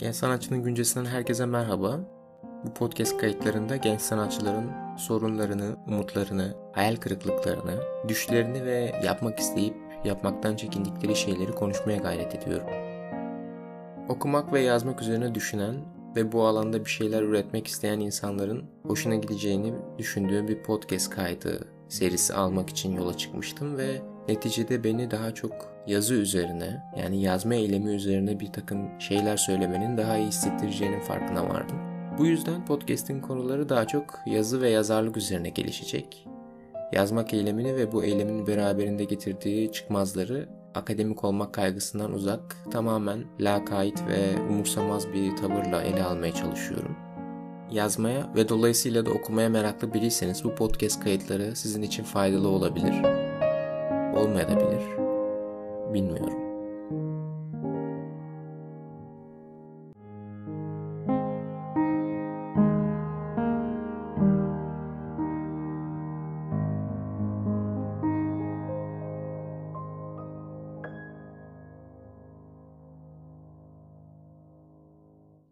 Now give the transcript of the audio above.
Genç Sanatçının Güncesinden herkese merhaba. Bu podcast kayıtlarında genç sanatçıların sorunlarını, umutlarını, hayal kırıklıklarını, düşlerini ve yapmak isteyip yapmaktan çekindikleri şeyleri konuşmaya gayret ediyorum. Okumak ve yazmak üzerine düşünen ve bu alanda bir şeyler üretmek isteyen insanların hoşuna gideceğini düşündüğüm bir podcast kaydı serisi almak için yola çıkmıştım ve neticede beni daha çok yazı üzerine yani yazma eylemi üzerine bir takım şeyler söylemenin daha iyi hissettireceğinin farkına vardım. Bu yüzden podcast'in konuları daha çok yazı ve yazarlık üzerine gelişecek. Yazmak eylemini ve bu eylemin beraberinde getirdiği çıkmazları akademik olmak kaygısından uzak, tamamen lakayt ve umursamaz bir tavırla ele almaya çalışıyorum. Yazmaya ve dolayısıyla da okumaya meraklı biriyseniz bu podcast kayıtları sizin için faydalı olabilir. Olmayabilir. Bilmiyorum.